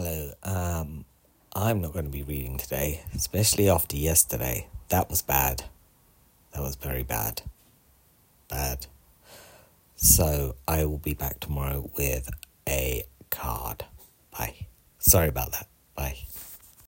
Hello. Um, I'm not going to be reading today, especially after yesterday. That was bad. That was very bad. Bad. So I will be back tomorrow with a card. Bye. Sorry about that.